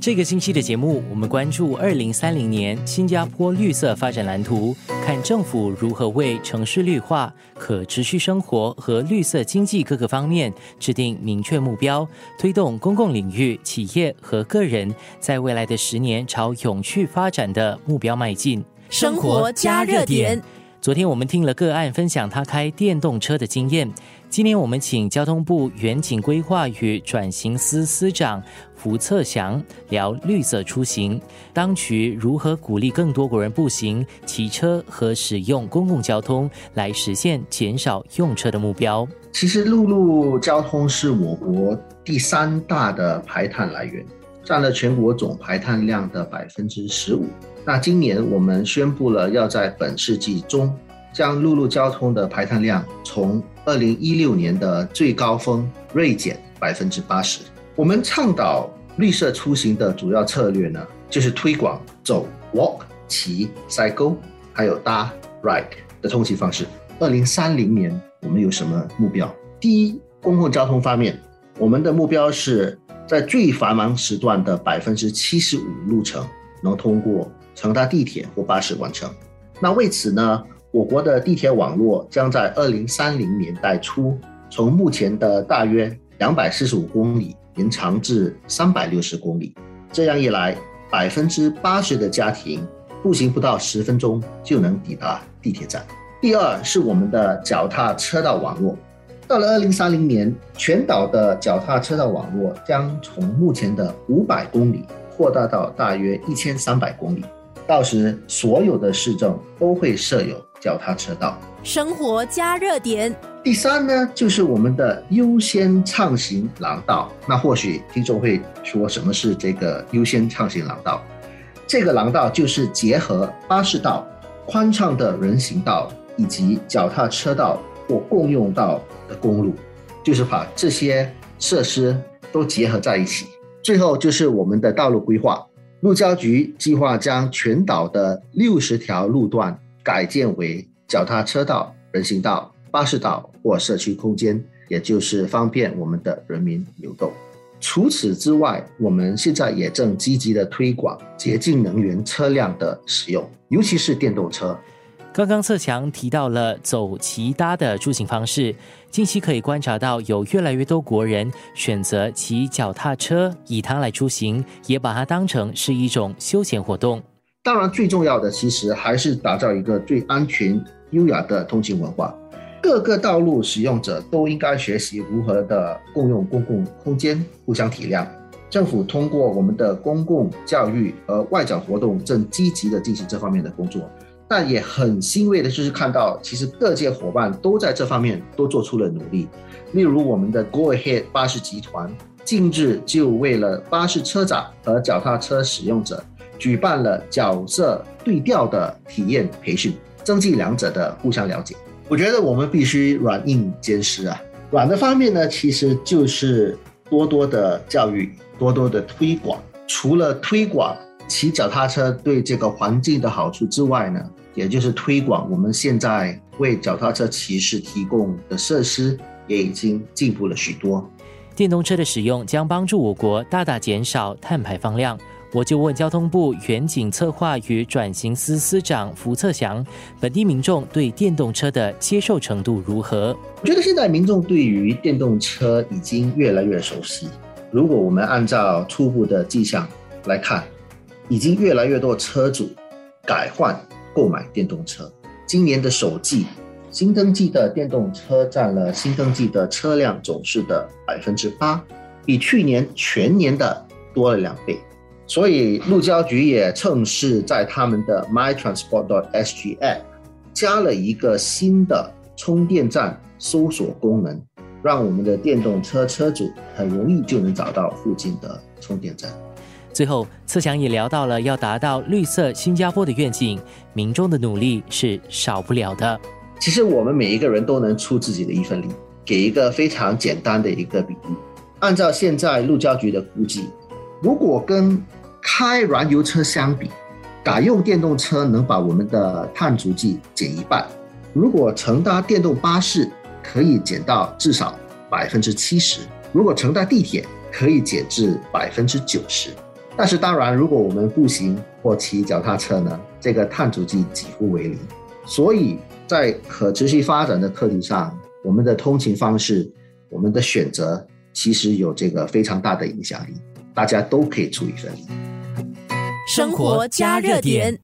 这个星期的节目，我们关注二零三零年新加坡绿色发展蓝图，看政府如何为城市绿化、可持续生活和绿色经济各个方面制定明确目标，推动公共领域、企业和个人在未来的十年朝永续发展的目标迈进。生活加热点。昨天我们听了个案分享他开电动车的经验。今年我们请交通部远景规划与转型司司长胡策祥聊绿色出行，当局如何鼓励更多国人步行、骑车和使用公共交通，来实现减少用车的目标。其实陆路交通是我国第三大的排碳来源，占了全国总排碳量的百分之十五。那今年我们宣布了，要在本世纪中将陆路交通的排碳量从二零一六年的最高峰锐减百分之八十。我们倡导绿色出行的主要策略呢，就是推广走 （walk）、骑 （cycle） 还有搭 （ride） 的通行方式。二零三零年我们有什么目标？第一，公共交通方面，我们的目标是在最繁忙时段的百分之七十五路程能通过乘搭地铁或巴士完成。那为此呢？我国的地铁网络将在二零三零年代初，从目前的大约两百四十五公里延长至三百六十公里。这样一来，百分之八十的家庭步行不到十分钟就能抵达地铁站。第二是我们的脚踏车道网络，到了二零三零年，全岛的脚踏车道网络将从目前的五百公里扩大到大约一千三百公里。到时，所有的市政都会设有。脚踏车道，生活加热点。第三呢，就是我们的优先畅行廊道。那或许听众会说，什么是这个优先畅行廊道？这个廊道就是结合巴士道、宽敞的人行道以及脚踏车道或共用道的公路，就是把这些设施都结合在一起。最后就是我们的道路规划，路交局计划将全岛的六十条路段。改建为脚踏车道、人行道、巴士道或社区空间，也就是方便我们的人民流动。除此之外，我们现在也正积极的推广洁净能源车辆的使用，尤其是电动车。刚刚侧强提到了走骑搭的出行方式，近期可以观察到有越来越多国人选择骑脚踏车以它来出行，也把它当成是一种休闲活动。当然，最重要的其实还是打造一个最安全、优雅的通勤文化。各个道路使用者都应该学习如何的共用公共空间，互相体谅。政府通过我们的公共教育和外展活动，正积极的进行这方面的工作。但也很欣慰的就是看到，其实各界伙伴都在这方面都做出了努力。例如，我们的 Go Ahead 巴士集团近日就为了巴士车长和脚踏车使用者。举办了角色对调的体验培训，增进两者的互相了解。我觉得我们必须软硬兼施啊。软的方面呢，其实就是多多的教育，多多的推广。除了推广骑脚踏车对这个环境的好处之外呢，也就是推广我们现在为脚踏车骑士提供的设施也已经进步了许多。电动车的使用将帮助我国大大减少碳排放量。我就问交通部远景策划与转型司司长福策祥，本地民众对电动车的接受程度如何？我觉得现在民众对于电动车已经越来越熟悉。如果我们按照初步的迹象来看，已经越来越多车主改换购买电动车。今年的首季新登记的电动车占了新登记的车辆总数的百分之八，比去年全年的多了两倍。所以，路交局也趁势在他们的 MyTransport.SG App 加了一个新的充电站搜索功能，让我们的电动车车主很容易就能找到附近的充电站。最后，侧强也聊到了要达到绿色新加坡的愿景，民众的努力是少不了的。其实，我们每一个人都能出自己的一份力。给一个非常简单的一个比喻，按照现在路交局的估计，如果跟开燃油车相比，改用电动车能把我们的碳足迹减一半。如果乘搭电动巴士，可以减到至少百分之七十；如果乘搭地铁，可以减至百分之九十。但是当然，如果我们步行或骑脚踏车呢，这个碳足迹几乎为零。所以在可持续发展的课题上，我们的通勤方式、我们的选择，其实有这个非常大的影响力，大家都可以出一份力。生活加热点。